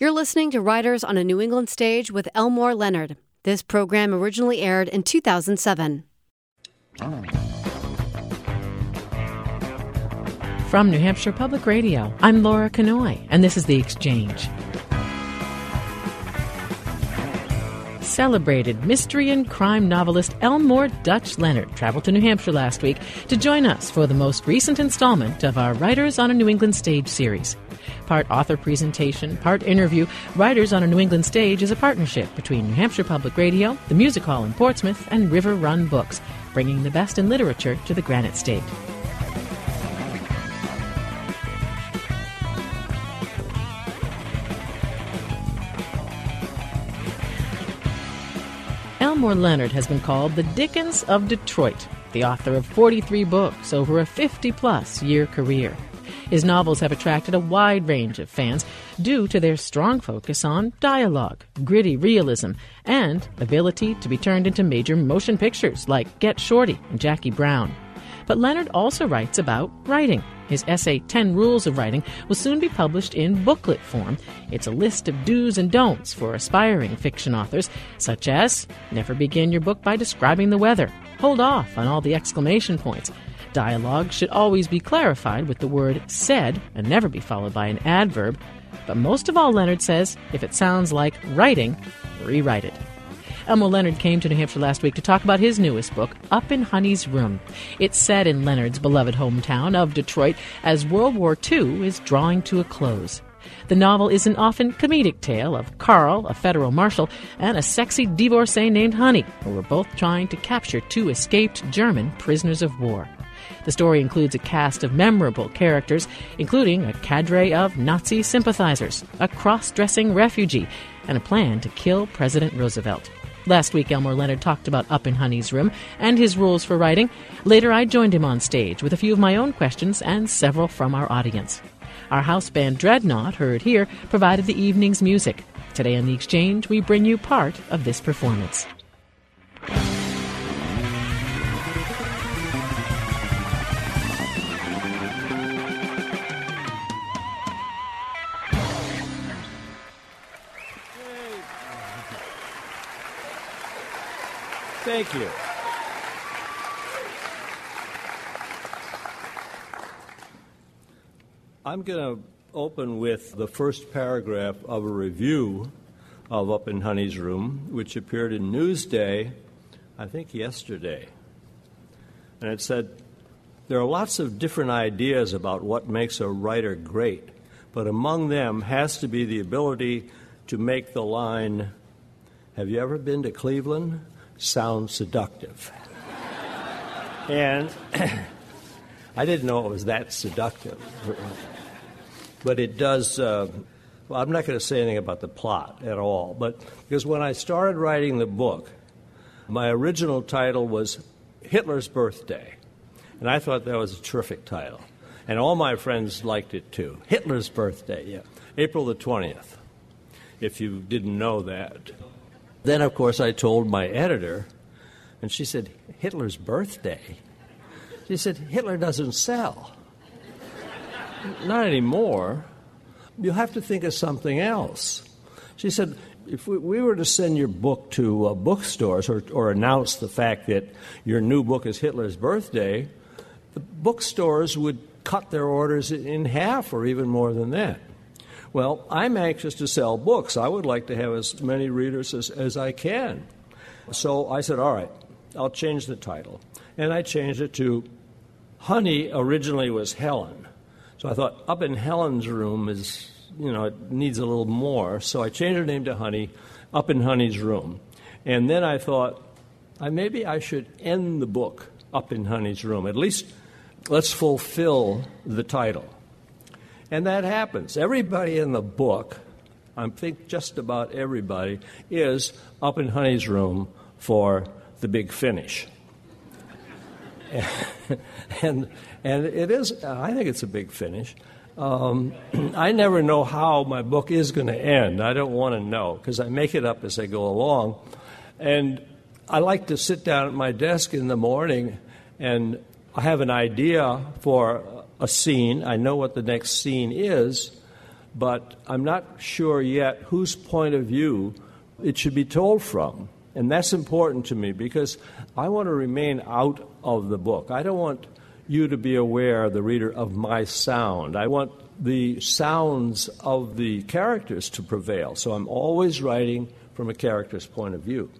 You're listening to Writers on a New England Stage with Elmore Leonard. This program originally aired in 2007. From New Hampshire Public Radio, I'm Laura Knoy, and this is The Exchange. Celebrated mystery and crime novelist Elmore Dutch Leonard traveled to New Hampshire last week to join us for the most recent installment of our Writers on a New England Stage series. Part author presentation, part interview, Writers on a New England Stage is a partnership between New Hampshire Public Radio, the Music Hall in Portsmouth, and River Run Books, bringing the best in literature to the Granite State. Elmore Leonard has been called the Dickens of Detroit, the author of 43 books over a 50 plus year career. His novels have attracted a wide range of fans due to their strong focus on dialogue, gritty realism, and ability to be turned into major motion pictures like Get Shorty and Jackie Brown. But Leonard also writes about writing. His essay, 10 Rules of Writing, will soon be published in booklet form. It's a list of do's and don'ts for aspiring fiction authors, such as never begin your book by describing the weather, hold off on all the exclamation points. Dialogue should always be clarified with the word said and never be followed by an adverb. But most of all, Leonard says, if it sounds like writing, rewrite it. Elmore Leonard came to New Hampshire last week to talk about his newest book, Up in Honey's Room. It's set in Leonard's beloved hometown of Detroit as World War II is drawing to a close. The novel is an often comedic tale of Carl, a federal marshal, and a sexy divorcee named Honey, who were both trying to capture two escaped German prisoners of war. The story includes a cast of memorable characters, including a cadre of Nazi sympathizers, a cross dressing refugee, and a plan to kill President Roosevelt. Last week, Elmore Leonard talked about Up in Honey's Room and his rules for writing. Later, I joined him on stage with a few of my own questions and several from our audience. Our house band Dreadnought, heard here, provided the evening's music. Today on The Exchange, we bring you part of this performance. Thank you. I'm going to open with the first paragraph of a review of Up in Honey's Room, which appeared in Newsday, I think yesterday. And it said, There are lots of different ideas about what makes a writer great, but among them has to be the ability to make the line, Have you ever been to Cleveland? Sound seductive. and I didn't know it was that seductive. But it does. Uh, well, I'm not going to say anything about the plot at all, but because when I started writing the book, my original title was Hitler's Birthday. And I thought that was a terrific title. And all my friends liked it too. Hitler's Birthday, yeah. April the 20th, if you didn't know that. Then, of course, I told my editor, and she said, Hitler's birthday? She said, Hitler doesn't sell. Not anymore. You'll have to think of something else. She said, if we, we were to send your book to uh, bookstores or, or announce the fact that your new book is Hitler's birthday, the bookstores would cut their orders in half or even more than that. Well, I'm anxious to sell books. I would like to have as many readers as, as I can. So I said, all right, I'll change the title. And I changed it to Honey originally was Helen. So I thought, Up in Helen's Room is, you know, it needs a little more. So I changed her name to Honey, Up in Honey's Room. And then I thought, I, maybe I should end the book Up in Honey's Room. At least let's fulfill the title. And that happens. Everybody in the book, I think just about everybody, is up in Honey's room for the big finish. and, and it is, I think it's a big finish. Um, I never know how my book is going to end. I don't want to know because I make it up as I go along. And I like to sit down at my desk in the morning and I have an idea for a scene. I know what the next scene is, but I'm not sure yet whose point of view it should be told from. And that's important to me because I want to remain out of the book. I don't want you to be aware, the reader, of my sound. I want the sounds of the characters to prevail. So I'm always writing from a character's point of view.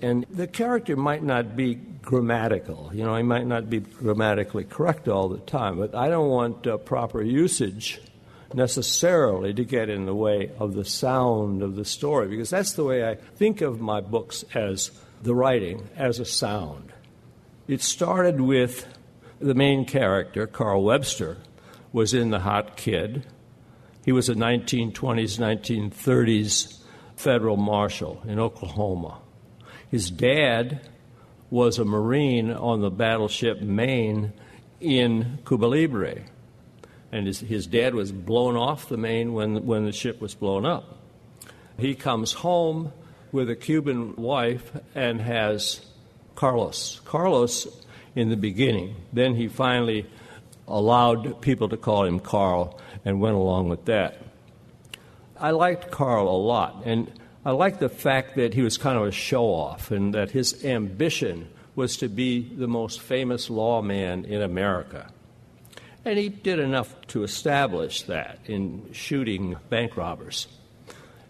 And the character might not be grammatical. You know, he might not be grammatically correct all the time, but I don't want uh, proper usage necessarily to get in the way of the sound of the story, because that's the way I think of my books as the writing, as a sound. It started with the main character, Carl Webster, was in The Hot Kid. He was a 1920s, 1930s federal marshal in Oklahoma. His dad was a Marine on the battleship Maine in Cuba Libre. And his, his dad was blown off the Maine when, when the ship was blown up. He comes home with a Cuban wife and has Carlos. Carlos in the beginning. Then he finally allowed people to call him Carl and went along with that. I liked Carl a lot, and I like the fact that he was kind of a show off and that his ambition was to be the most famous lawman in America. And he did enough to establish that in shooting bank robbers.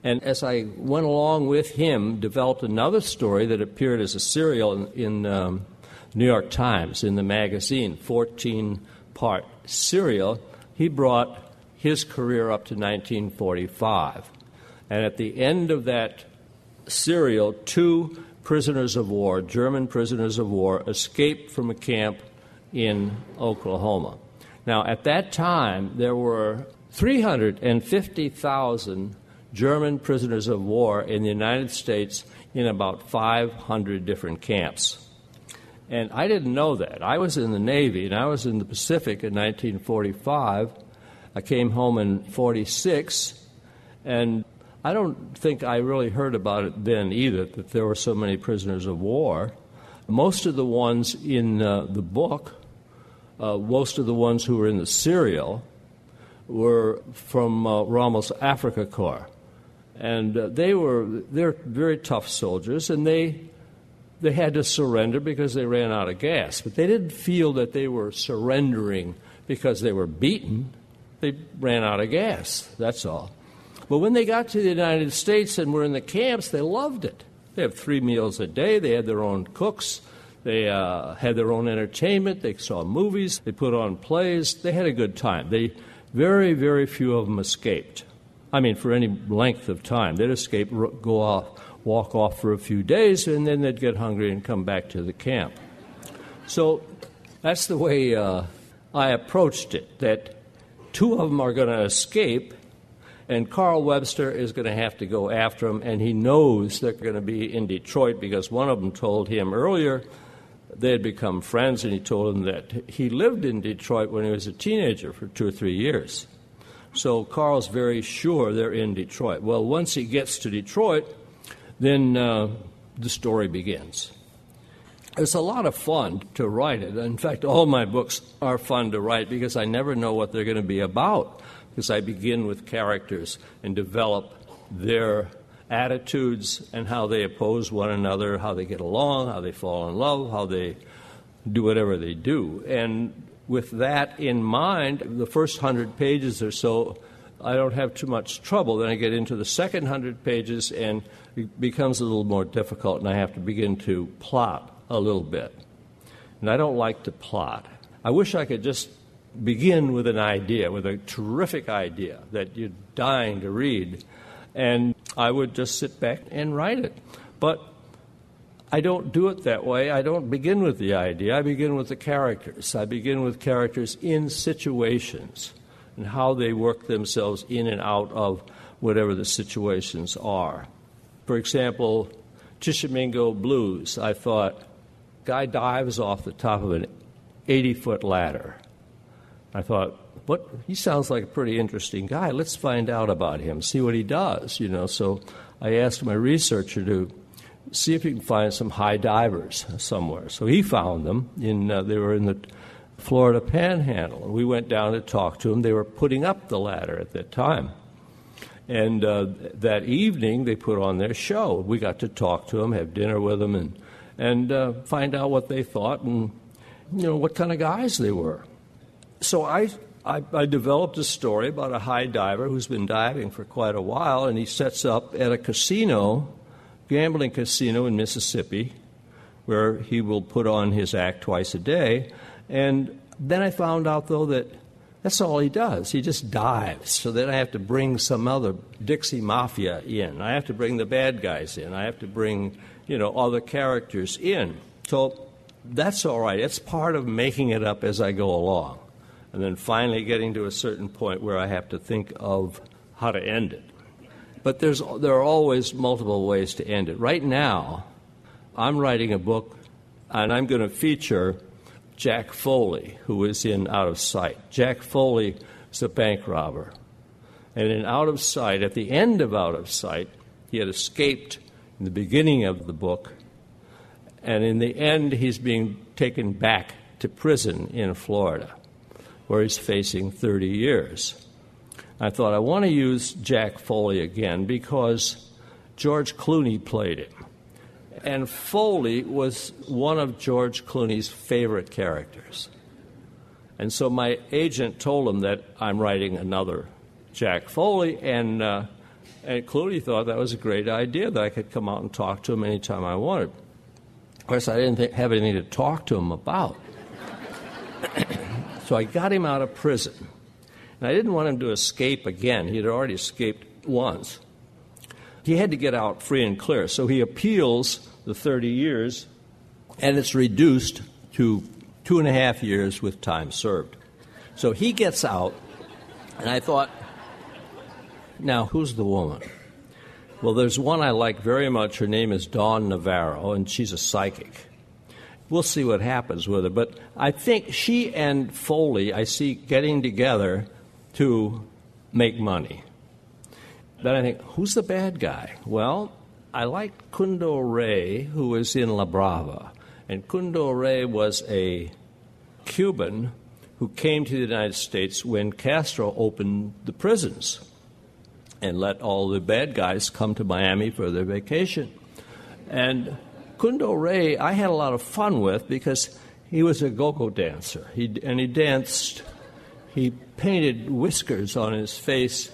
And as I went along with him, developed another story that appeared as a serial in, um, New York Times in the magazine, 14 part serial. He brought his career up to 1945. And at the end of that serial, two prisoners of war, German prisoners of war, escaped from a camp in Oklahoma. Now, at that time, there were 350,000 German prisoners of war in the United States in about 500 different camps. And I didn't know that. I was in the Navy and I was in the Pacific in 1945. I came home in 46, and I don't think I really heard about it then either, that there were so many prisoners of war. Most of the ones in uh, the book, uh, most of the ones who were in the serial, were from uh, Rommel's Afrika Korps. And uh, they were they're very tough soldiers, and they they had to surrender because they ran out of gas. But they didn't feel that they were surrendering because they were beaten. They ran out of gas, that's all. But when they got to the United States and were in the camps, they loved it. They have three meals a day, they had their own cooks, they uh, had their own entertainment, they saw movies, they put on plays, they had a good time. They, very, very few of them escaped. I mean, for any length of time. They'd escape, go off, walk off for a few days, and then they'd get hungry and come back to the camp. So that's the way uh, I approached it, that two of them are going to escape, and Carl Webster is going to have to go after them, and he knows they're going to be in Detroit because one of them told him earlier they had become friends, and he told him that he lived in Detroit when he was a teenager for two or three years. So Carl's very sure they're in Detroit. Well, once he gets to Detroit, then uh, the story begins. It's a lot of fun to write it. In fact, all my books are fun to write because I never know what they're going to be about. Because I begin with characters and develop their attitudes and how they oppose one another, how they get along, how they fall in love, how they do whatever they do. And with that in mind, the first hundred pages or so, I don't have too much trouble. Then I get into the second hundred pages, and it becomes a little more difficult, and I have to begin to plot a little bit. And I don't like to plot. I wish I could just begin with an idea, with a terrific idea that you're dying to read, and I would just sit back and write it. But I don't do it that way. I don't begin with the idea. I begin with the characters. I begin with characters in situations and how they work themselves in and out of whatever the situations are. For example, Tishomingo Blues, I thought, guy dives off the top of an 80 foot ladder. I thought, what? He sounds like a pretty interesting guy. Let's find out about him, see what he does, you know. So I asked my researcher to see if he can find some high divers somewhere. So he found them. In uh, they were in the Florida Panhandle. We went down to talk to them. They were putting up the ladder at that time. And uh, that evening, they put on their show. We got to talk to them, have dinner with them, and, and uh, find out what they thought and you know what kind of guys they were. So I, I, I developed a story about a high diver who's been diving for quite a while, and he sets up at a casino, gambling casino in Mississippi, where he will put on his act twice a day. And then I found out, though, that that's all he does. He just dives. So then I have to bring some other Dixie Mafia in. I have to bring the bad guys in. I have to bring, you know, other characters in. So that's all right. It's part of making it up as I go along. And then finally getting to a certain point where I have to think of how to end it. But there's, there are always multiple ways to end it. Right now, I'm writing a book, and I'm going to feature Jack Foley, who is in Out of Sight. Jack Foley is a bank robber. And in Out of Sight, at the end of Out of Sight, he had escaped in the beginning of the book. And in the end, he's being taken back to prison in Florida, where he's facing 30 years. I thought I want to use Jack Foley again because George Clooney played him. And Foley was one of George Clooney's favorite characters. And so my agent told him that I'm writing another Jack Foley, and, uh, and Clooney thought that was a great idea that I could come out and talk to him anytime I wanted. Of course, I didn't th- have anything to talk to him about. So I got him out of prison. And I didn't want him to escape again. He had already escaped once he had to get out free and clear. So he appeals the 30 years, and it's reduced to two and a half years with time served. So he gets out, and I thought, now who's the woman? Well, there's one I like very much. Her name is Dawn Navarro, and she's a psychic. We'll see what happens with her. But I think she and Foley, I see getting together to make money. Then I think, who's the bad guy? Well, I like Kundo Rey, who was in La Brava. And Kundo Rey was a Cuban who came to the United States when Castro opened the prisons and let all the bad guys come to Miami for their vacation. And Kundo Rey, I had a lot of fun with because he was a go go dancer. He, and he danced, he painted whiskers on his face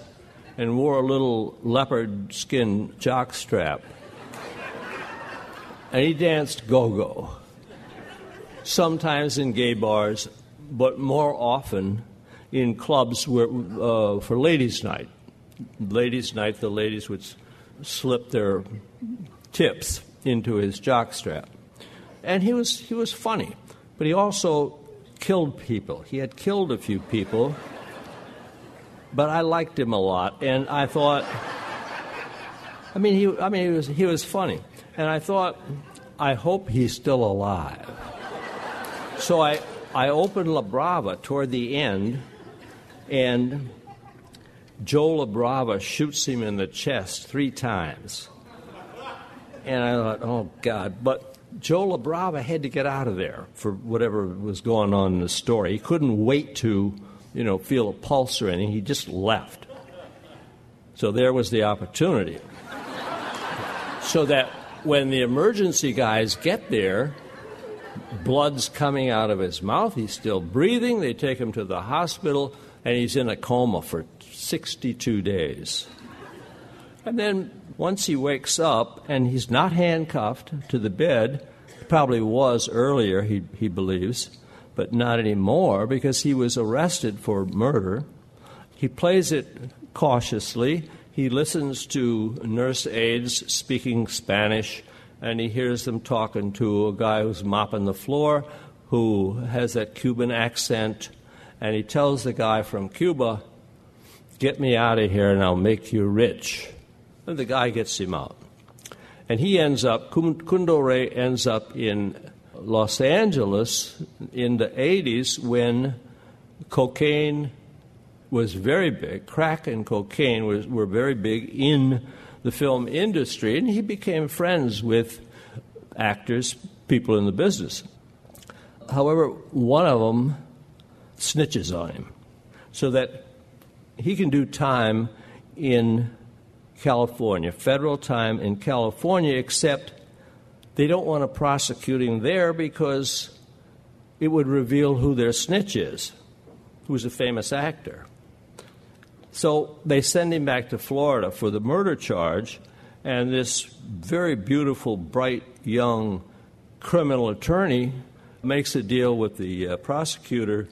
and wore a little leopard skin jockstrap. And he danced go go, sometimes in gay bars, but more often in clubs where, uh, for ladies' night. Ladies' night, the ladies would slip their tips into his jockstrap. And he was, he was funny, but he also killed people. He had killed a few people but I liked him a lot, and I thought, I mean, he, I mean, he was, he was funny, and I thought, I hope he's still alive. So I, I opened La Brava toward the end, and Joe La Brava shoots him in the chest three times. And I thought, oh, God. But Joe La Brava had to get out of there for whatever was going on in the story. He couldn't wait to you know, feel a pulse or anything. He just left. So there was the opportunity. so that when the emergency guys get there, blood's coming out of his mouth. He's still breathing. They take him to the hospital, and he's in a coma for 62 days. And then once he wakes up and he's not handcuffed to the bed, probably was earlier, he, he believes, but not anymore because he was arrested for murder. He plays it cautiously. He listens to nurse aides speaking Spanish, and he hears them talking to a guy who's mopping the floor who has that Cuban accent, and he tells the guy from Cuba, Get me out of here and I'll make you rich. And the guy gets him out. And he ends up, Kundo Rey ends up in Los Angeles in the 80s when cocaine was very big, crack and cocaine was, were very big in the film industry, and he became friends with actors, people in the business. However, one of them snitches on him so that he can do time in California, federal time in California, except they don't want to prosecute him there because it would reveal who their snitch is, who's a famous actor. So they send him back to Florida for the murder charge, and this very beautiful, bright, young criminal attorney makes a deal with the uh, prosecutor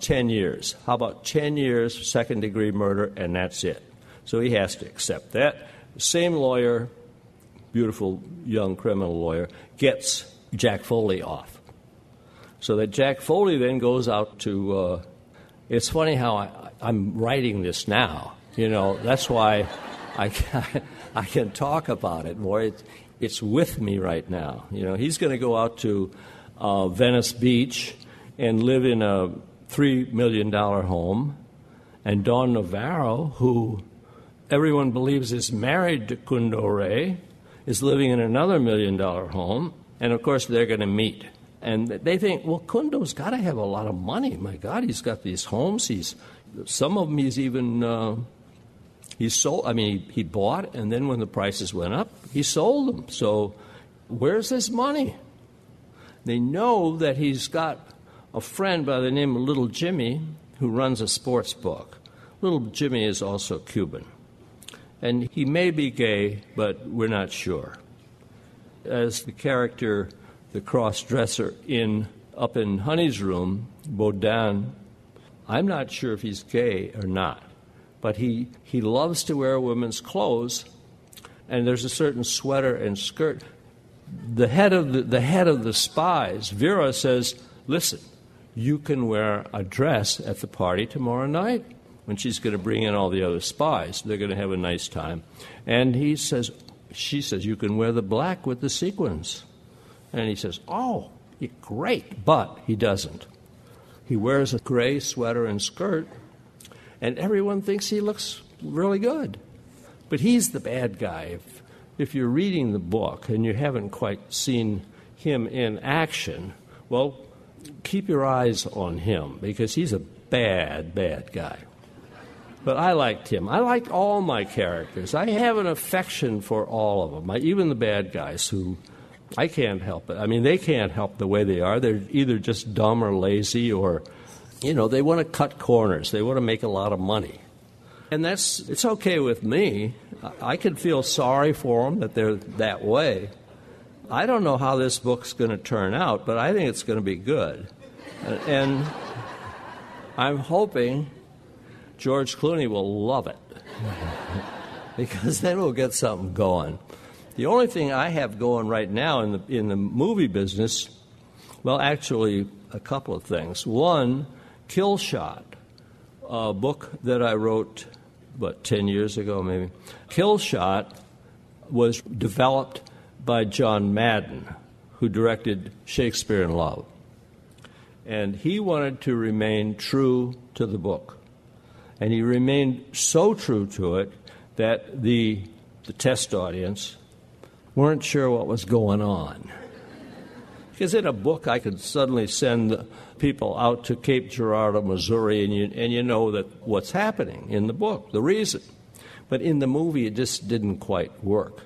10 years. How about 10 years, second degree murder, and that's it? So he has to accept that. The same lawyer, beautiful young criminal lawyer, gets Jack Foley off. So that Jack Foley then goes out to. Uh, it's funny how I, I'm writing this now. You know, that's why I, I can talk about it more. It's, it's with me right now. You know, he's going to go out to uh, Venice Beach and live in a $3 million home. And Dawn Navarro, who everyone believes is married to Kundo Rey, is living in another million dollar home. And of course, they're going to meet. And they think, well, Kundo's got to have a lot of money. My God, he's got these homes. He's some of them he's even uh, he sold. I mean, he, he bought, and then when the prices went up, he sold them. So, where's his money? They know that he's got a friend by the name of Little Jimmy who runs a sports book. Little Jimmy is also Cuban. And he may be gay, but we're not sure. As the character, the cross dresser in Up in Honey's Room, Baudin, I'm not sure if he's gay or not, but he, he loves to wear women's clothes, and there's a certain sweater and skirt. The head of the, the head of the spies, Vera, says, Listen, you can wear a dress at the party tomorrow night when she's going to bring in all the other spies. They're going to have a nice time. And he says, she says, you can wear the black with the sequins. And he says, oh, great. But he doesn't. He wears a gray sweater and skirt, and everyone thinks he looks really good. But he's the bad guy. If, if you're reading the book and you haven't quite seen him in action, well, keep your eyes on him because he's a bad, bad guy. But I liked him. I liked all my characters. I have an affection for all of them, I, even the bad guys who I can't help it. I mean, they can't help the way they are. They're either just dumb or lazy or, you know, they want to cut corners. They want to make a lot of money. And that's, it's okay with me. I can feel sorry for them that they're that way. I don't know how this book's going to turn out, but I think it's going to be good. And I'm hoping George Clooney will love it because then we'll get something going. The only thing I have going right now in the, in the movie business, well, actually, a couple of things. One, Kill Shot, a book that I wrote, what, 10 years ago maybe. Kill Shot was developed by John Madden, who directed Shakespeare in Love. And he wanted to remain true to the book. And he remained so true to it that the, the test audience weren't sure what was going on. Because in a book, I could suddenly send people out to Cape Girardeau, Missouri, and you, and you know that what's happening in the book, the reason. But in the movie, it just didn't quite work.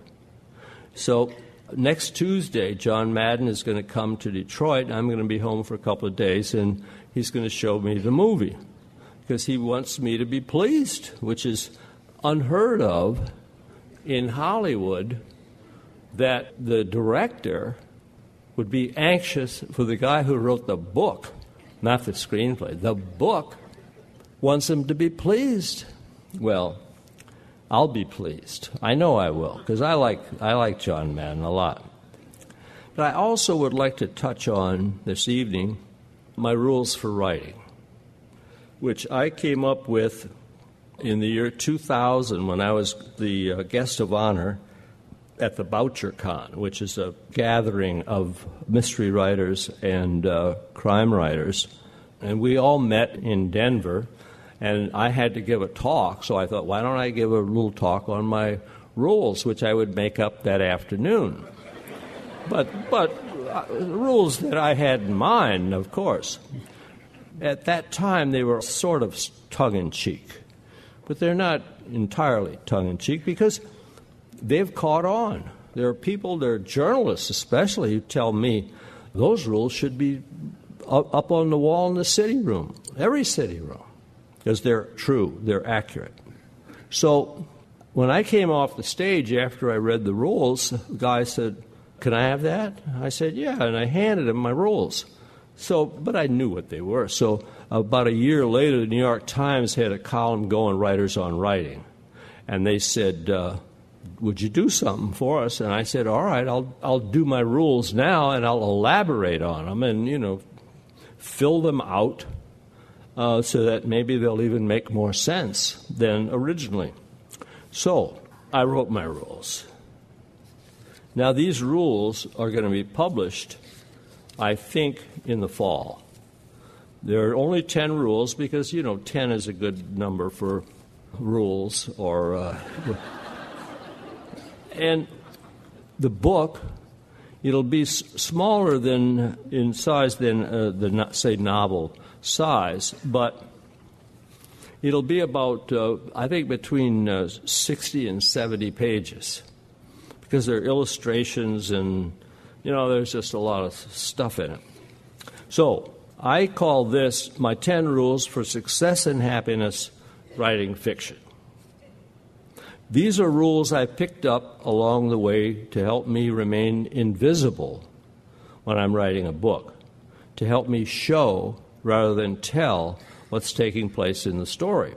So next Tuesday, John Madden is going to come to Detroit. And I'm going to be home for a couple of days, and he's going to show me the movie because he wants me to be pleased, which is unheard of in Hollywood that the director would be anxious for the guy who wrote the book, not the screenplay. The book wants him to be pleased. Well, I'll be pleased. I know I will because I like I like John Madden a lot. But I also would like to touch on this evening my rules for writing, which I came up with in the year 2000 when I was the uh, guest of honor at the BoucherCon, which is a gathering of mystery writers and uh, crime writers. And we all met in Denver, and I had to give a talk, so I thought, why don't I give a little talk on my rules, which I would make up that afternoon. But, but uh, rules that I had in mind, of course. At that time, they were sort of tongue in cheek, but they're not entirely tongue in cheek because they've caught on. There are people, there are journalists especially, who tell me those rules should be up on the wall in the sitting room, every city room, because they're true, they're accurate. So when I came off the stage after I read the rules, the guy said, Can I have that? I said, Yeah, and I handed him my rules. So, but I knew what they were. So, about a year later, the New York Times had a column going, Writers on Writing. And they said, uh, Would you do something for us? And I said, All right, I'll, I'll do my rules now and I'll elaborate on them and, you know, fill them out uh, so that maybe they'll even make more sense than originally. So, I wrote my rules. Now, these rules are going to be published I think, in the fall. There are only 10 rules because, you know, 10 is a good number for rules or. Uh, and the book, it'll be s- smaller than in size than uh, the, say, novel size, but it'll be about, uh, I think, between uh, 60 and 70 pages because there are illustrations and you know, there's just a lot of stuff in it. So I call this my 10 rules for success and happiness writing fiction. These are rules I picked up along the way to help me remain invisible when I'm writing a book, to help me show rather than tell what's taking place in the story.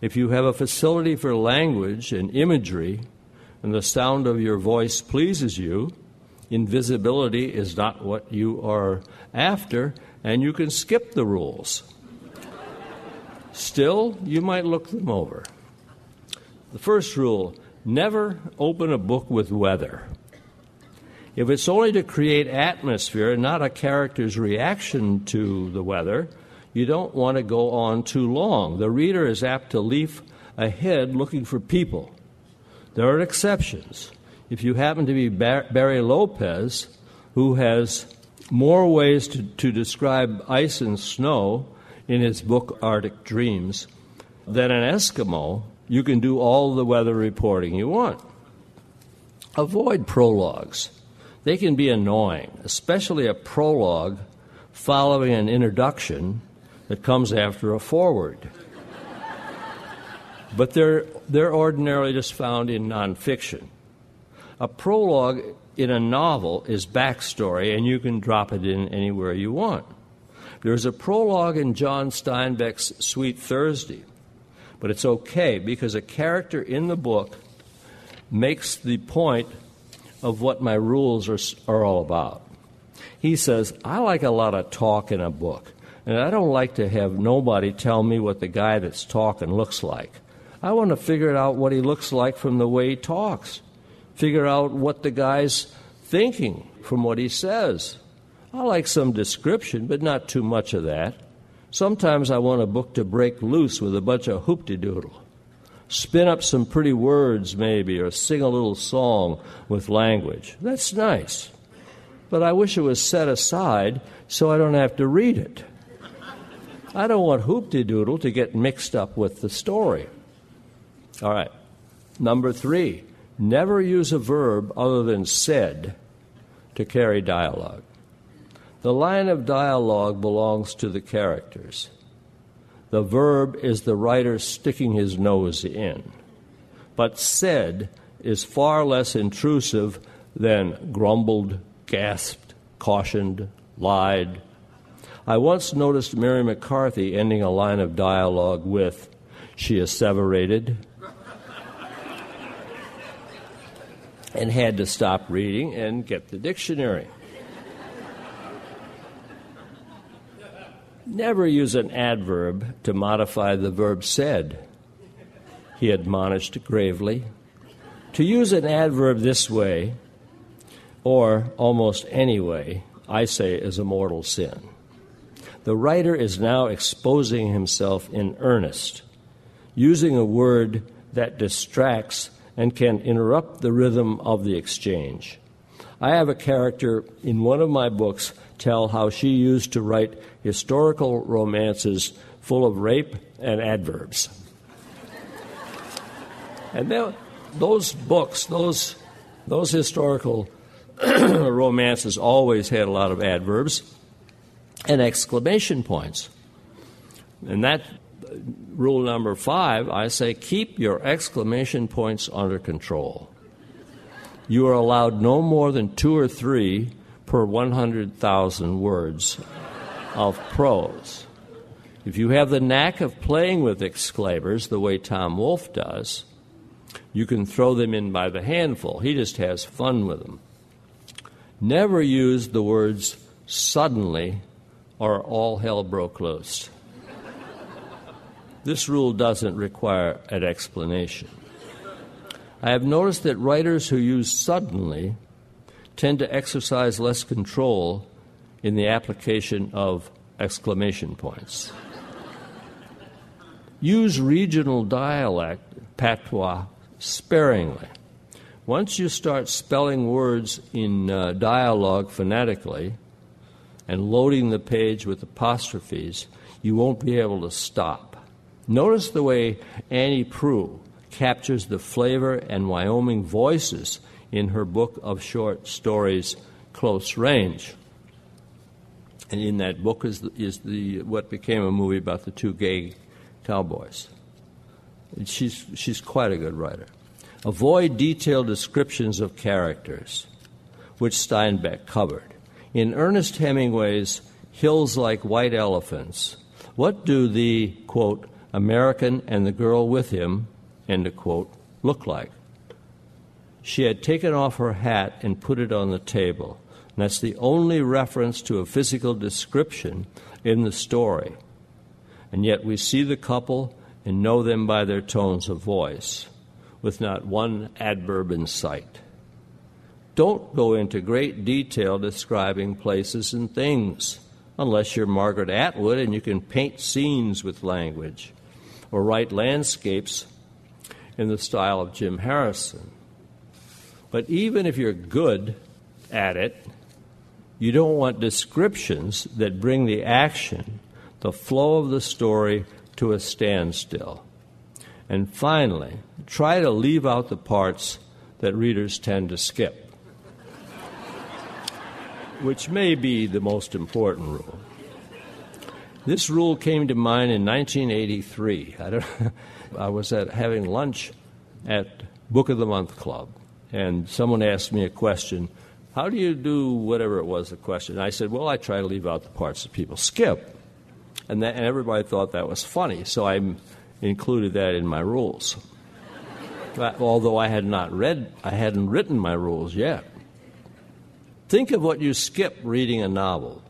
If you have a facility for language and imagery, and the sound of your voice pleases you, invisibility is not what you are after, and you can skip the rules. Still, you might look them over. The first rule never open a book with weather. If it's only to create atmosphere and not a character's reaction to the weather, you don't want to go on too long. The reader is apt to leap ahead looking for people. There are exceptions if you happen to be Barry Lopez, who has more ways to, to describe ice and snow in his book Arctic Dreams than an Eskimo, you can do all the weather reporting you want. Avoid prologues. They can be annoying, especially a prologue following an introduction that comes after a foreword. but they're, they're ordinarily just found in nonfiction. A prologue in a novel is backstory, and you can drop it in anywhere you want. There's a prologue in John Steinbeck's Sweet Thursday, but it's okay because a character in the book makes the point of what my rules are, are all about. He says, I like a lot of talk in a book, and I don't like to have nobody tell me what the guy that's talking looks like. I want to figure out what he looks like from the way he talks figure out what the guy's thinking from what he says. I like some description, but not too much of that. Sometimes I want a book to break loose with a bunch of hooptedoodle. Spin up some pretty words, maybe, or sing a little song with language. That's nice. But I wish it was set aside so I don't have to read it. I don't want hooptedoodle to get mixed up with the story. All right. Number three, Never use a verb other than said to carry dialogue. The line of dialogue belongs to the characters. The verb is the writer sticking his nose in. But said is far less intrusive than grumbled, gasped, cautioned, lied. I once noticed Mary McCarthy ending a line of dialogue with, She asseverated, and had to stop reading and get the dictionary. Never use an adverb to modify the verb said, he admonished gravely. To use an adverb this way, or almost any way, I say is a mortal sin. The writer is now exposing himself in earnest, using a word that distracts and can interrupt the rhythm of the exchange. I have a character in one of my books tell how she used to write historical romances full of rape and adverbs. and then, those books, those, those historical romances always had a lot of adverbs and exclamation points. And that rule number five, I say keep your exclamation points under control. You are allowed no more than two or three per 100,000 words of prose. If you have the knack of playing with exclaimers the way Tom Wolfe does, you can throw them in by the handful. He just has fun with them. Never use the words suddenly or all hell broke loose. This rule doesn't require an explanation. I have noticed that writers who use suddenly tend to exercise less control in the application of exclamation points. Use regional dialect, patois, sparingly. Once you start spelling words in uh, dialogue phonetically and loading the page with apostrophes, you won't be able to stop. Notice the way Annie Proulx captures the flavor and Wyoming voices in her book of short stories, Close Range. And in that book is, the, is the, what became a movie about the two gay cowboys. And she's, she's quite a good writer. Avoid detailed descriptions of characters, which Steinbeck covered. In Ernest Hemingway's Hills Like White Elephants, what do the, quote, American and the girl with him, end of quote, look like. She had taken off her hat and put it on the table. And that's the only reference to a physical description in the story. And yet we see the couple and know them by their tones of voice, with not one adverb in sight. Don't go into great detail describing places and things, unless you're Margaret Atwood and you can paint scenes with language or write landscapes in the style of Jim Harrison. But even if you're good at it, you don't want descriptions that bring the action, the flow of the story, to a standstill. And finally, try to leave out the parts that readers tend to skip, which may be the most important rule. This rule came to mind in 1983. I, I was at having lunch at Book of the Month Club, and someone asked me a question. How do you do whatever it was the question? And I said, Well, I try to leave out the parts that people skip. And, that, and everybody thought that was funny, so I included that in my rules. Although I had not read, I hadn't written my rules yet. Think of what you skip reading a novel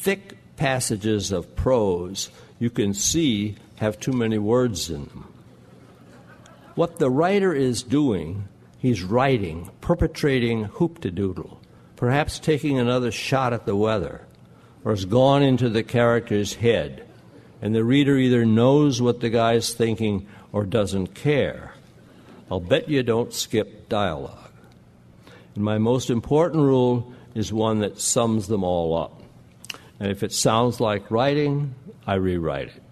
thick passages of prose you can see have too many words in them. What the writer is doing, he's writing, perpetrating hooptedoodle, perhaps taking another shot at the weather, or has gone into the character's head, and the reader either knows what the guy's thinking or doesn't care. I'll bet you don't skip dialogue. And my most important rule is one that sums them all up. And if it sounds like writing, I rewrite it.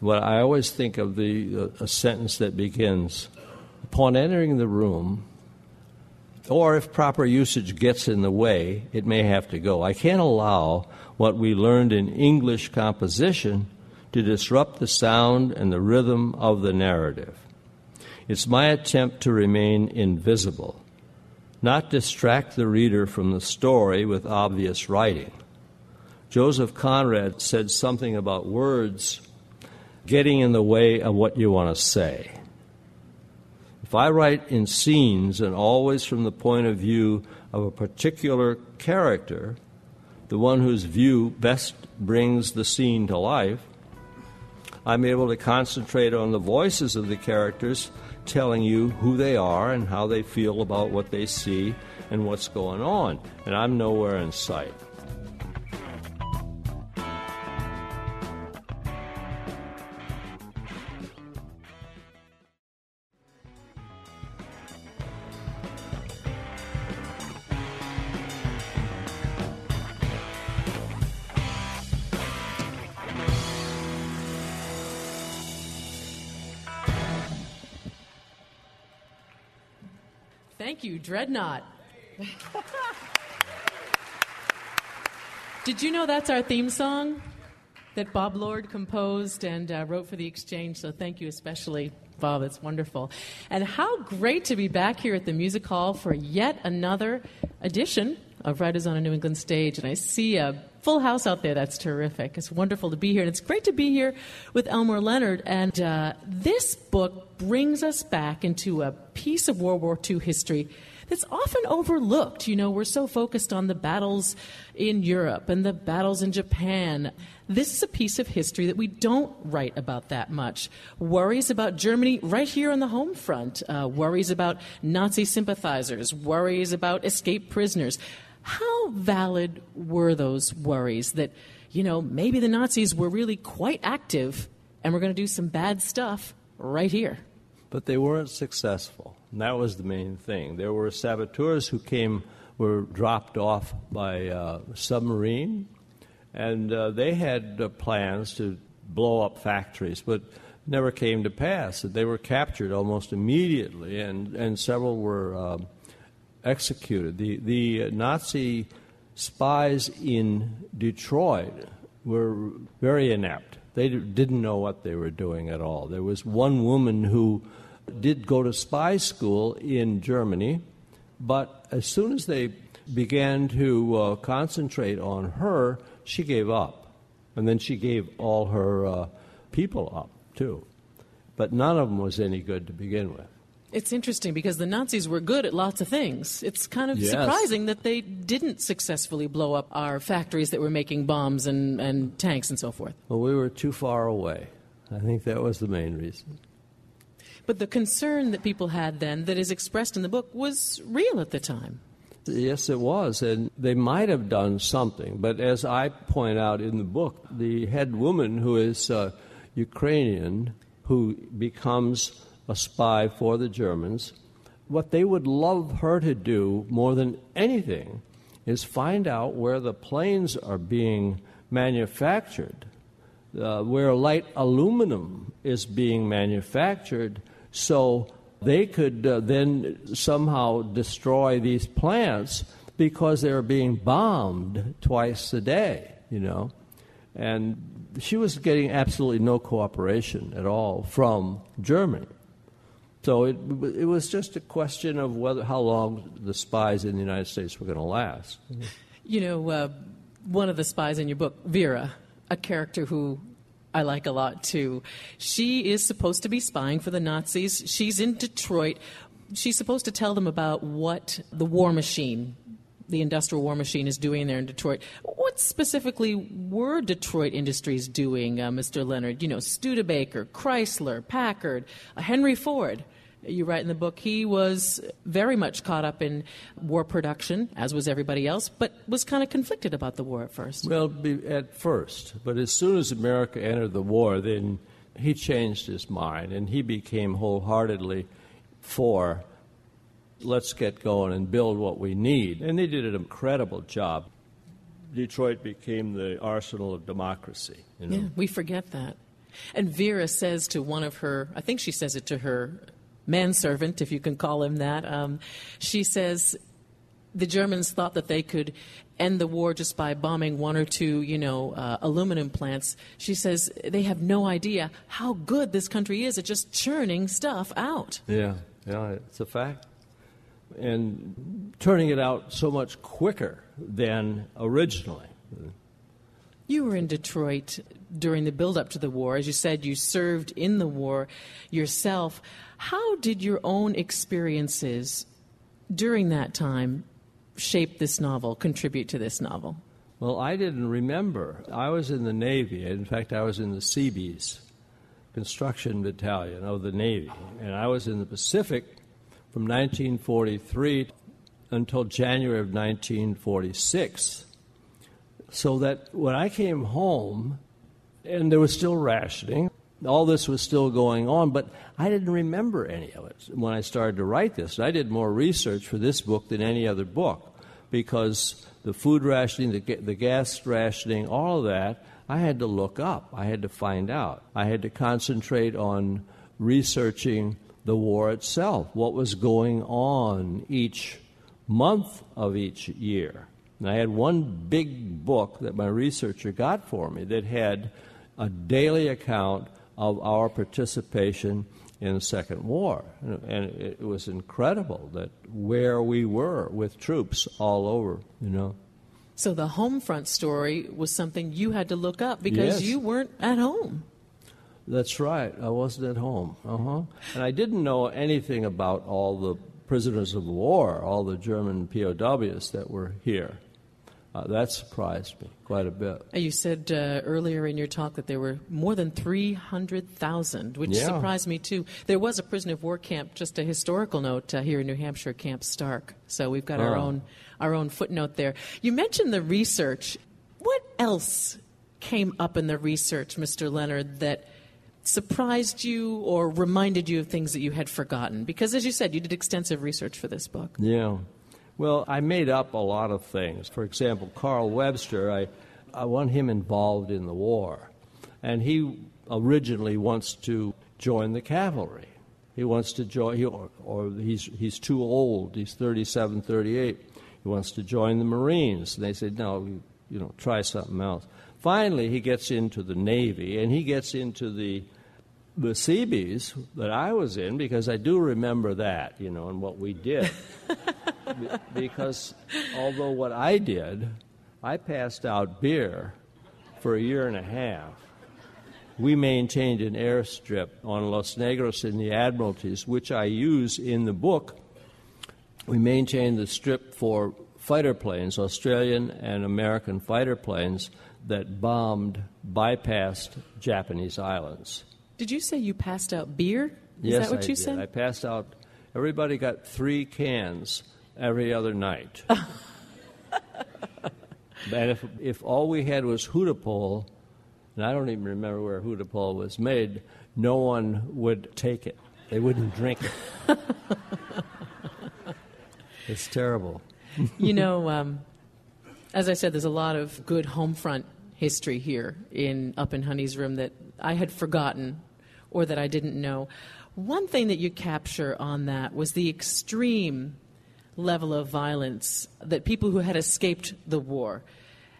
What I always think of the a sentence that begins, upon entering the room, or if proper usage gets in the way, it may have to go. I can't allow what we learned in English composition to disrupt the sound and the rhythm of the narrative. It's my attempt to remain invisible, not distract the reader from the story with obvious writing. Joseph Conrad said something about words getting in the way of what you want to say. If I write in scenes and always from the point of view of a particular character, the one whose view best brings the scene to life, I'm able to concentrate on the voices of the characters telling you who they are and how they feel about what they see and what's going on. And I'm nowhere in sight. You, Dreadnought. Did you know that's our theme song that Bob Lord composed and uh, wrote for the Exchange? So thank you especially, Bob. It's wonderful. And how great to be back here at the Music Hall for yet another edition of Writers on a New England Stage. And I see a full house out there. That's terrific. It's wonderful to be here. And it's great to be here with Elmore Leonard. And uh, this book brings us back into a piece of World War II history that's often overlooked. You know, we're so focused on the battles in Europe and the battles in Japan. This is a piece of history that we don't write about that much. Worries about Germany right here on the home front, uh, worries about Nazi sympathizers, worries about escaped prisoners. How valid were those worries that, you know, maybe the Nazis were really quite active and we're going to do some bad stuff right here? But they weren't successful. And that was the main thing. There were saboteurs who came, were dropped off by uh, submarine, and uh, they had uh, plans to blow up factories, but never came to pass. They were captured almost immediately, and, and several were uh, executed. The, the Nazi spies in Detroit were very inept. They didn't know what they were doing at all. There was one woman who did go to spy school in Germany, but as soon as they began to uh, concentrate on her, she gave up. And then she gave all her uh, people up, too. But none of them was any good to begin with. It's interesting because the Nazis were good at lots of things. It's kind of yes. surprising that they didn't successfully blow up our factories that were making bombs and, and tanks and so forth. Well, we were too far away. I think that was the main reason. But the concern that people had then, that is expressed in the book, was real at the time. Yes, it was. And they might have done something. But as I point out in the book, the head woman, who is uh, Ukrainian, who becomes a spy for the Germans, what they would love her to do more than anything is find out where the planes are being manufactured, uh, where light aluminum is being manufactured, so they could uh, then somehow destroy these plants because they were being bombed twice a day, you know. And she was getting absolutely no cooperation at all from Germany. So it, it was just a question of whether how long the spies in the United States were going to last. You know, uh, one of the spies in your book, Vera, a character who I like a lot too. She is supposed to be spying for the Nazis. She's in Detroit. She's supposed to tell them about what the war machine, the industrial war machine, is doing there in Detroit. What specifically were Detroit Industries doing, uh, Mr. Leonard? You know, Studebaker, Chrysler, Packard, uh, Henry Ford you write in the book, he was very much caught up in war production, as was everybody else, but was kind of conflicted about the war at first. Well, at first. But as soon as America entered the war, then he changed his mind and he became wholeheartedly for let's get going and build what we need. And they did an incredible job. Detroit became the arsenal of democracy. You know? Yeah, we forget that. And Vera says to one of her, I think she says it to her manservant, if you can call him that. Um, she says the Germans thought that they could end the war just by bombing one or two, you know, uh, aluminum plants. She says they have no idea how good this country is at just churning stuff out. Yeah, yeah, it's a fact. And turning it out so much quicker than originally. You were in Detroit during the build-up to the war. As you said, you served in the war yourself. How did your own experiences during that time shape this novel, contribute to this novel? Well, I didn't remember. I was in the Navy. In fact, I was in the Seabees construction battalion of the Navy. And I was in the Pacific from 1943 until January of 1946. So that when I came home, and there was still rationing, all this was still going on, but I didn't remember any of it when I started to write this. I did more research for this book than any other book because the food rationing, the, the gas rationing, all of that, I had to look up. I had to find out. I had to concentrate on researching the war itself, what was going on each month of each year. And I had one big book that my researcher got for me that had a daily account of our participation in the Second War. And it was incredible that where we were with troops all over, you know. So the home front story was something you had to look up because Yes. you weren't at home. That's right. I wasn't at home. Uh-huh. And I didn't know anything about all the prisoners of war, all the German POWs that were here. Uh, that surprised me quite a bit. You said uh, earlier in your talk that there were more than 300,000, which Yeah. surprised me too. There was a prisoner of war camp, just a historical note uh, here in New Hampshire, Camp Stark. So we've got our Oh. own our own footnote there. You mentioned the research. What else came up in the research, Mr. Leonard, that surprised you or reminded you of things that you had forgotten? Because as you said, you did extensive research for this book. Yeah. Well, I made up a lot of things. For example, Carl Webster, I, I want him involved in the war. And he originally wants to join the cavalry. He wants to join, he, or, or he's, he's too old, he's 37, 38. He wants to join the Marines. And they said, no, you, you know, try something else. Finally, he gets into the Navy, and he gets into the the Seabees that I was in because I do remember that, you know, and what we did. Be- because although what I did, I passed out beer for a year and a half. We maintained an airstrip on Los Negros in the Admiralties, which I use in the book. We maintained the strip for fighter planes, Australian and American fighter planes that bombed, bypassed Japanese islands. Did you say you passed out beer? Is yes, that what I you did. said? I passed out. Everybody got three cans every other night. and if if all we had was Hootapole, and I don't even remember where Hootapole was made, no one would take it. They wouldn't drink it. it's terrible. you know, um, as I said, there's a lot of good home front history here in up in Honey's room that I had forgotten or that I didn't know. One thing that you capture on that was the extreme level of violence that people who had escaped the war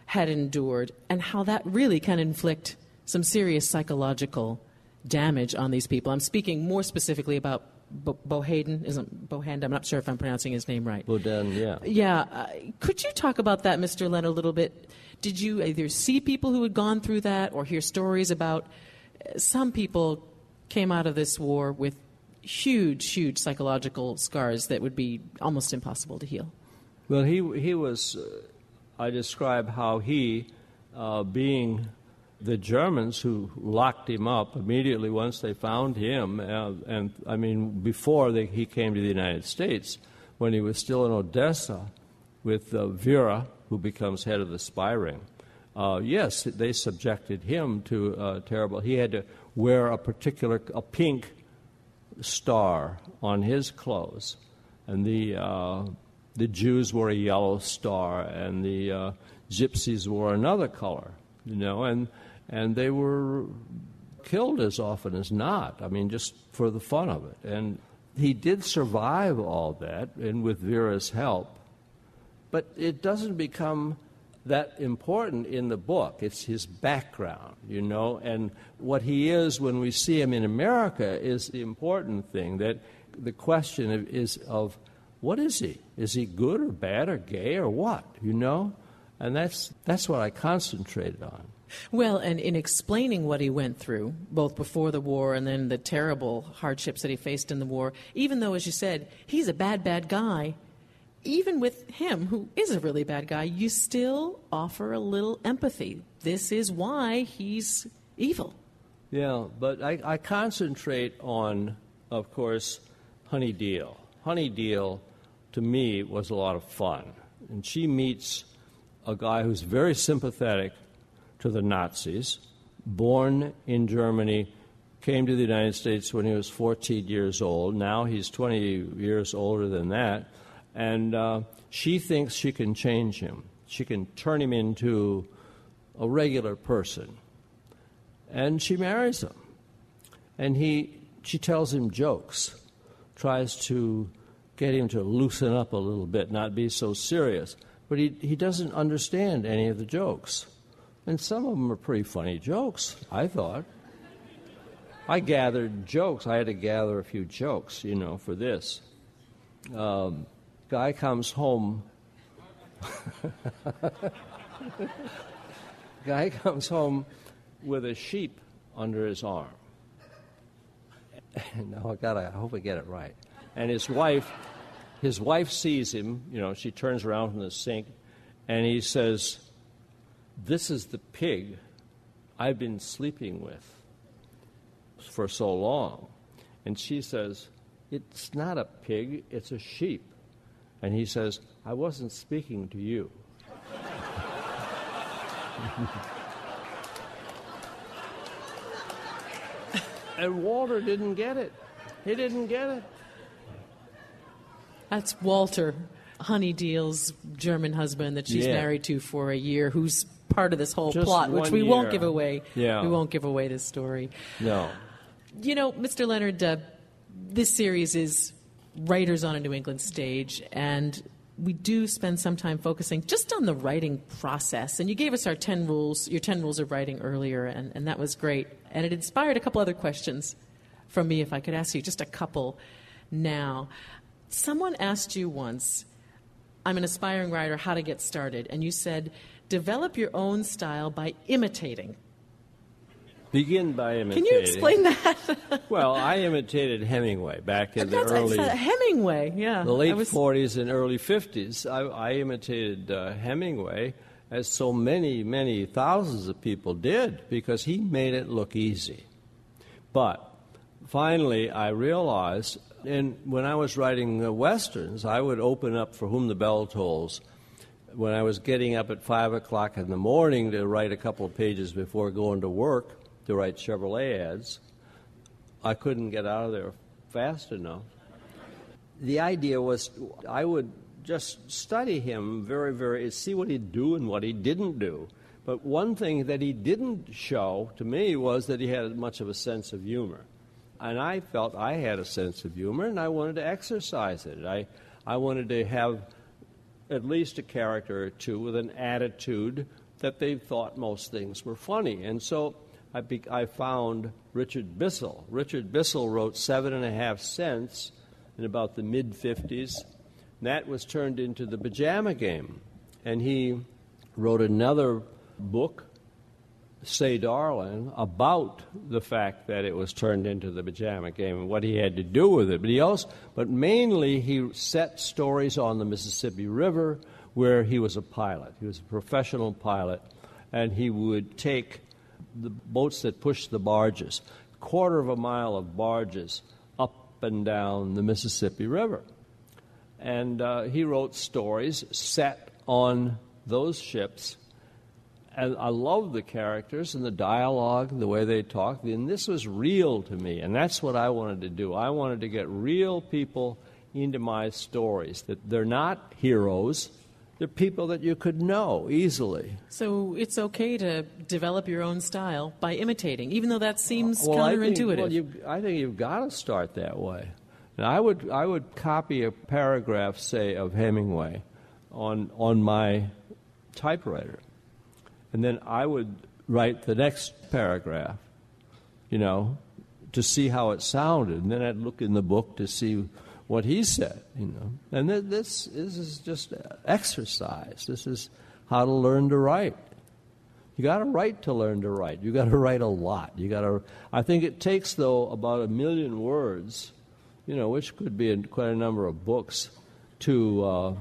had endured, and how that really can inflict some serious psychological damage on these people. I'm speaking more specifically about Bo- Bohayden, isn't Bohand? I'm not sure if I'm pronouncing his name right. Boudin, yeah. Yeah. Uh, could you talk about that, Mr. Leonard, a little bit? Did you either see people who had gone through that or hear stories about uh, some people came out of this war with huge, huge psychological scars that would be almost impossible to heal? Well, he he was. Uh, I describe how he, uh, being the Germans who locked him up immediately once they found him, uh, and I mean before they, he came to the United States, when he was still in Odessa, with uh, Vera, who becomes head of the spy ring. Uh, yes, they subjected him to uh, terrible. He had to wear a particular a pink star on his clothes, and the uh, the Jews wore a yellow star, and the uh, gypsies wore another color. You know, and and they were killed as often as not. I mean, just for the fun of it. And he did survive all that, and with Vera's help. But it doesn't become that important in the book. It's his background, you know, and what he is when we see him in America is the important thing. That the question of, is of what is he? Is he good or bad or gay or what? You know, and that's that's what I concentrated on. Well, and in explaining what he went through, both before the war and then the terrible hardships that he faced in the war, even though, as you said, he's a bad, bad guy, even with him, who is a really bad guy, you still offer a little empathy. This is why he's evil. Yeah, but I, I concentrate on, of course, Honey Deal. Honey Deal, to me, was a lot of fun. And she meets a guy who's very sympathetic to the Nazis, born in Germany, came to the United States when he was 14 years old. Now he's 20 years older than that. And uh, she thinks she can change him. She can turn him into a regular person. And she marries him. And he, she tells him jokes. tries to get him to loosen up a little bit, not be so serious. But he, he doesn't understand any of the jokes. And some of them are pretty funny jokes, I thought. I gathered jokes. I had to gather a few jokes, you know, for this. Um, guy comes home. guy comes home with a sheep under his arm. now I got I hope I get it right. And his wife his wife sees him, you know, she turns around from the sink and he says, "This is the pig I've been sleeping with for so long." And she says, "It's not a pig, it's a sheep." And he says, "I wasn't speaking to you." and Walter didn't get it. He didn't get it. That's Walter Honey Deal's German husband that she's Yeah. married to for a year, who's part of this whole Just plot, which we won't give away. Yeah. We won't give away this story. No. You know, Mr. Leonard, uh, this series is writers on a New England stage, and we do spend some time focusing just on the writing process. And you gave us our 10 rules, your 10 rules of writing earlier, and, and that was great. And it inspired a couple other questions from me, if I could ask you just a couple now. Someone asked you once, I'm an aspiring writer, how to get started. And you said, develop your own style by imitating. Begin by imitating. Can you explain that? Well, I imitated Hemingway back in the early, Hemingway, yeah. the late was- 40s and early 50s. I, I imitated uh, Hemingway, as so many, many thousands of people did, because he made it look easy. But finally, I realized, and when I was writing uh, westerns, I would open up for Whom the Bell Tolls. When I was getting up at five o'clock in the morning to write a couple of pages before going to work to write Chevrolet ads, I couldn't get out of there fast enough. The idea was I would just study him very, very, see what he'd do and what he didn't do. But one thing that he didn't show to me was that he had much of a sense of humor. And I felt I had a sense of humor and I wanted to exercise it. I, I wanted to have at least a character or two with an attitude that they thought most things were funny. And so I, be, I found Richard Bissell. Richard Bissell wrote Seven and a Half Cents in about the mid 50s. That was turned into The Pajama Game. And he wrote another book, Say Darling, about the fact that it was turned into the pajama game and what he had to do with it. But he also, but mainly he set stories on the Mississippi River where he was a pilot. He was a professional pilot, and he would take the boats that pushed the barges, quarter of a mile of barges up and down the Mississippi River. And uh, he wrote stories set on those ships and I love the characters and the dialogue, the way they talk. And this was real to me, and that's what I wanted to do. I wanted to get real people into my stories. That they're not heroes; they're people that you could know easily. So it's okay to develop your own style by imitating, even though that seems Well, I counterintuitive. think, well, you, I think you've got to start that way. And I would, I would copy a paragraph, say, of Hemingway on, on my typewriter. And then I would write the next paragraph, you know, to see how it sounded. And then I'd look in the book to see what he said, you know. And th- this, this is just exercise. This is how to learn to write. You got to write to learn to write. You got to write a lot. You got to. I think it takes though about a million words, you know, which could be in quite a number of books, to uh,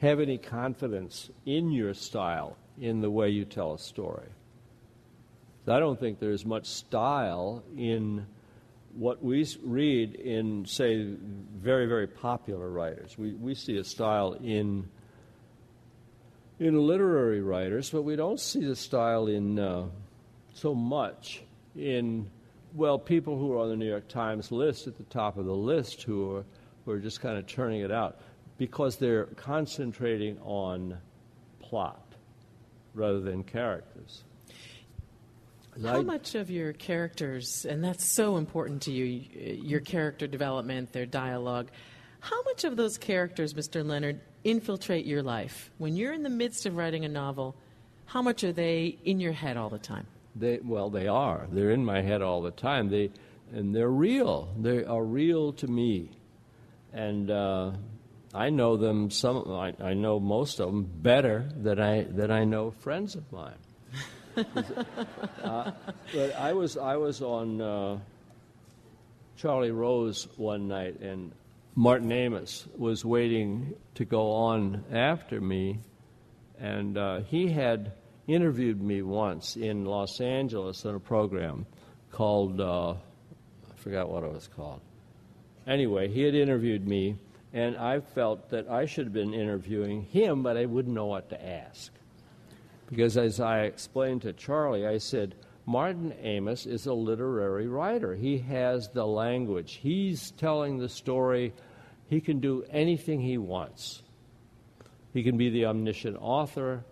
have any confidence in your style, in the way you tell a story. I don't think there's much style in what we read in, say, very, very popular writers. We, we see a style in in literary writers, but we don't see the style in uh, so much in well people who are on the New York Times list at the top of the list who are who are just kind of turning it out because they're concentrating on plot rather than characters. How much of your characters, and that's so important to you, your character development, their dialogue, how much of those characters, Mr. Leonard, infiltrate your life? When you're in the midst of writing a novel, how much are they in your head all the time? They, well, they are. They're in my head all the time. They, and they're real. They are real to me. And uh, I know them, some, I, I know most of them better than I, than I know friends of mine. uh, but I was I was on uh, Charlie Rose one night, and Martin Amis was waiting to go on after me, and uh, he had interviewed me once in Los Angeles in a program called uh, I forgot what it was called. Anyway, he had interviewed me, and I felt that I should have been interviewing him, but I wouldn't know what to ask. Because as I explained to Charlie, I said, Martin Amis is a literary writer. He has the language. He's telling the story. He can do anything he wants. He can be the omniscient author.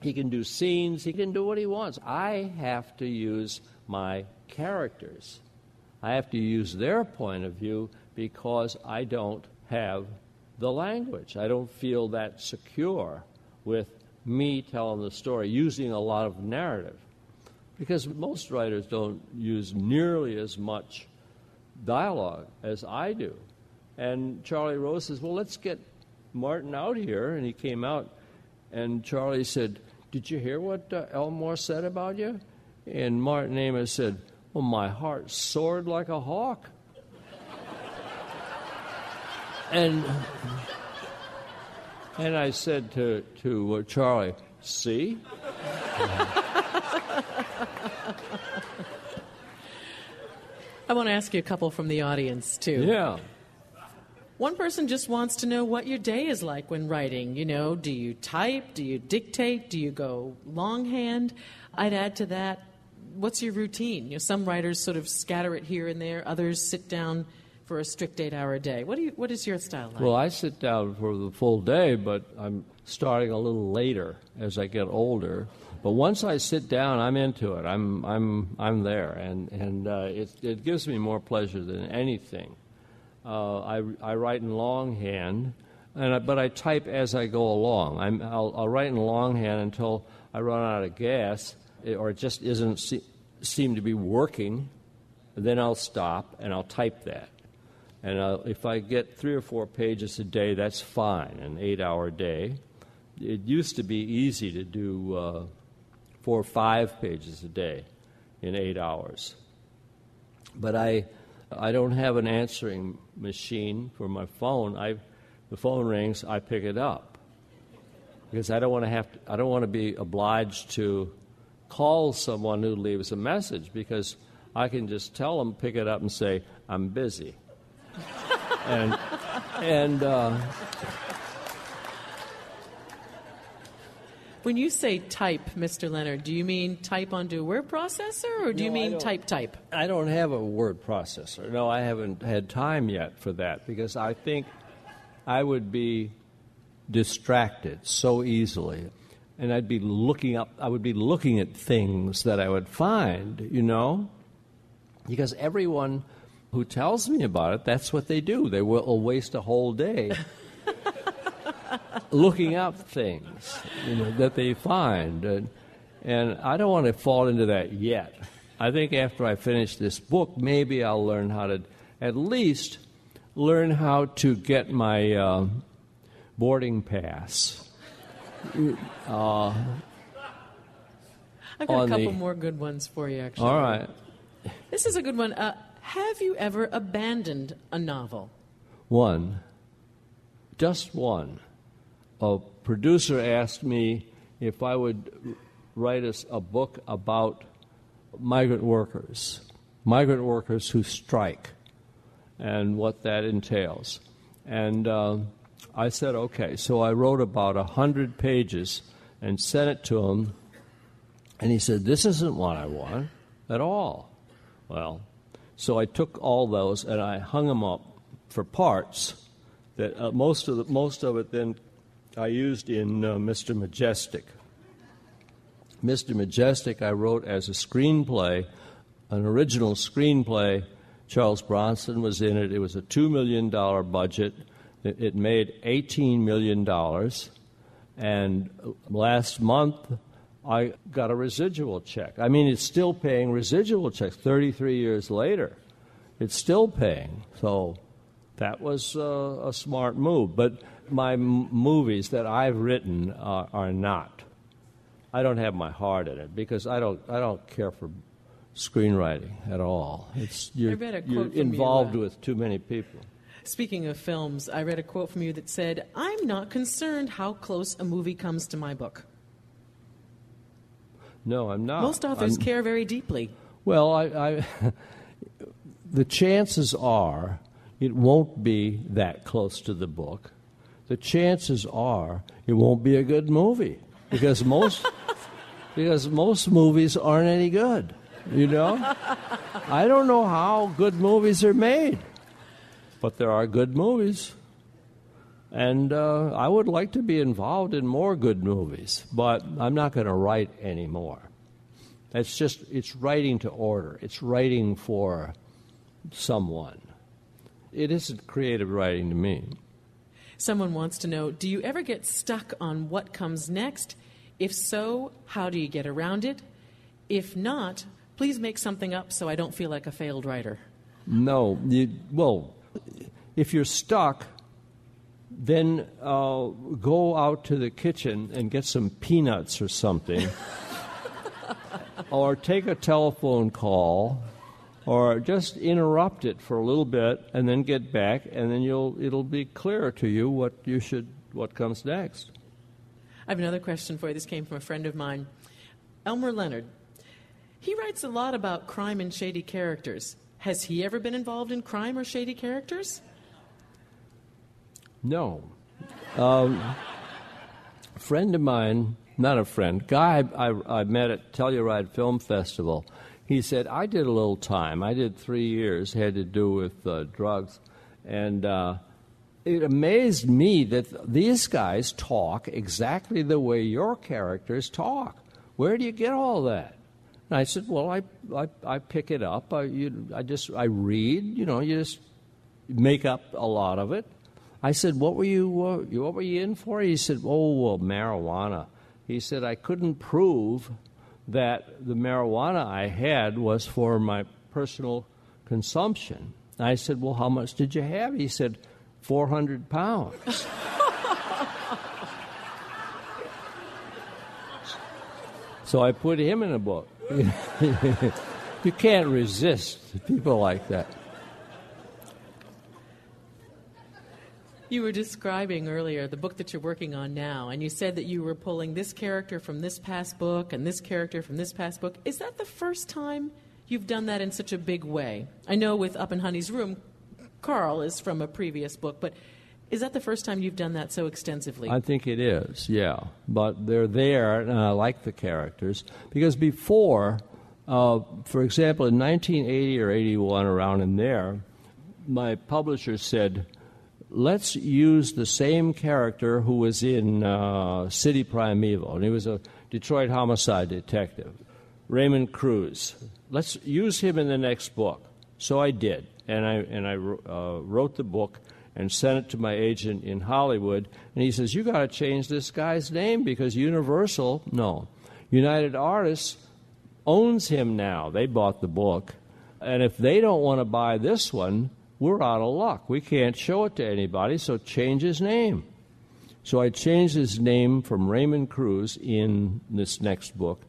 He can do scenes. He can do what he wants. I have to use my characters. I have to use their point of view because I don't have the language. I don't feel that secure with me telling the story using a lot of narrative. Because most writers don't use nearly as much dialogue as I do. And Charlie Rose says, Well, let's get Martin out here. And he came out, and Charlie said, Did you hear what uh, Elmore said about you? And Martin Amis said, Well, my heart soared like a hawk. and and I said to, to uh, Charlie, see? I want to ask you a couple from the audience, too. Yeah. One person just wants to know what your day is like when writing. You know, do you type? Do you dictate? Do you go longhand? I'd add to that, what's your routine? You know, some writers sort of scatter it here and there, others sit down for a strict eight hour day. What, do you, what is your style like? Well, I sit down for the full day, but I'm starting a little later as I get older. But once I sit down, I'm into it. I'm, I'm, I'm there, and, and uh, it, it gives me more pleasure than anything. Uh, I, I write in longhand, and I, but I type as I go along. I'm, I'll, I'll write in longhand until I run out of gas, or it just isn't se- seem to be working. Then I'll stop and I'll type that. And uh, if I get three or four pages a day, that's fine, an eight hour day. It used to be easy to do uh, four or five pages a day in eight hours. But I, I don't have an answering machine for my phone. I, the phone rings, I pick it up. Because I don't want to have to, I don't want to be obliged to call someone who leaves a message because I can just tell them, pick it up and say, I'm busy and and uh, when you say type, Mr. Leonard, do you mean type onto a word processor, or do no, you mean type type? I don't have a word processor. No, I haven't had time yet for that because I think I would be distracted so easily and I'd be looking up I would be looking at things that I would find, you know? Because everyone who tells me about it, that's what they do. They will waste a whole day looking up things you know, that they find. And, and I don't want to fall into that yet. I think after I finish this book, maybe I'll learn how to at least learn how to get my uh, boarding pass. Uh, I've got a couple the, more good ones for you, actually. All right. This is a good one. Uh, have you ever abandoned a novel? One. Just one. A producer asked me if I would write us a book about migrant workers, migrant workers who strike, and what that entails. And uh, I said, okay. So I wrote about a hundred pages and sent it to him, and he said, "This isn't what I want at all." Well, so I took all those and I hung them up for parts. That uh, most of the, most of it then I used in uh, Mr. Majestyk. Mr. Majestyk I wrote as a screenplay, an original screenplay. Charles Bronson was in it. It was a $2 million budget. It, it made $18 million. And last month, I got a residual check. I mean, it's still paying residual checks 33 years later. It's still paying. So that was uh, a smart move. But my m- movies that I've written are, are not. I don't have my heart in it because I don't. I don't care for screenwriting at all. It's you're, you're involved you, uh, with too many people. Speaking of films, I read a quote from you that said, "I'm not concerned how close a movie comes to my book." No, I'm not. Most authors I'm, care very deeply. Well, I, I the chances are it won't be that close to the book. The chances are it won't be a good movie because most because most movies aren't any good. You know, I don't know how good movies are made, but there are good movies, and uh, I would like to be involved in more good movies, but I'm not going to write anymore. It's just it's writing to order. It's writing for someone. It isn't creative writing to me. Someone wants to know Do you ever get stuck on what comes next? If so, how do you get around it? If not, please make something up so I don't feel like a failed writer. No. You, well, if you're stuck, then uh, go out to the kitchen and get some peanuts or something. or take a telephone call or just interrupt it for a little bit and then get back and then you'll it'll be clear to you what you should what comes next. I have another question for you. This came from a friend of mine Elmore Leonard. He writes a lot about crime and shady characters. Has he ever been involved in crime or shady characters no um, friend of mine not a friend guy I, I, I met at telluride film festival he said, I did a little time. I did three years, had to do with uh, drugs. And uh, it amazed me that these guys talk exactly the way your characters talk. Where do you get all that? And I said, Well, I, I, I pick it up. I, you, I just I read. You know, you just make up a lot of it. I said, "What were you? Uh, what were you in for?" He said, "Oh, well, marijuana." He said, "I couldn't prove that the marijuana I had was for my personal consumption. I said, Well, how much did you have? He said, 400 pounds. so I put him in a book. you can't resist people like that. You were describing earlier the book that you're working on now, and you said that you were pulling this character from this past book and this character from this past book. Is that the first time you've done that in such a big way? I know with Up in Honey's Room, Carl is from a previous book, but is that the first time you've done that so extensively? I think it is, yeah. But they're there, and I like the characters. Because before, uh, for example, in 1980 or 81, around in there, my publisher said, let's use the same character who was in uh, City Primeval, and he was a Detroit homicide detective, Raymond Cruz. Let's use him in the next book. So I did, and I and I uh, wrote the book and sent it to my agent in Hollywood, and he says, "You got to change this guy's name because Universal, no, United Artists owns him now. They bought the book." And if they don't want to buy this one, we're out of luck. We can't show it to anybody, so change his name. So I changed his name from Raymond Cruz in this next book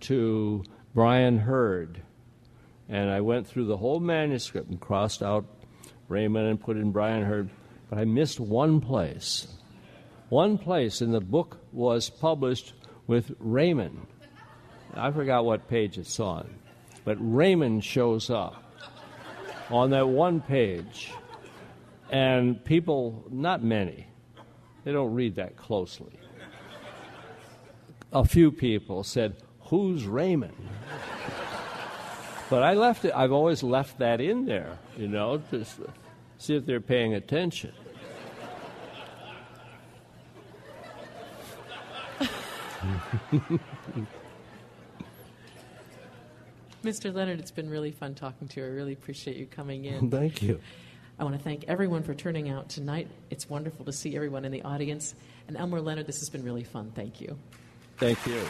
to Bryan Hurd. And I went through the whole manuscript and crossed out Raymond and put in Bryan Hurd. But I missed one place. One place in the book was published with Raymond. I forgot what page it's on. But Raymond shows up on that one page. And people, not many, they don't read that closely. A few people said, Who's Raymond? but I left it, I've always left that in there, you know, to see if they're paying attention. Mr. Leonard, it's been really fun talking to you. I really appreciate you coming in. Thank you. I want to thank everyone for turning out tonight. It's wonderful to see everyone in the audience. And Elmore Leonard, this has been really fun. Thank you. Thank you.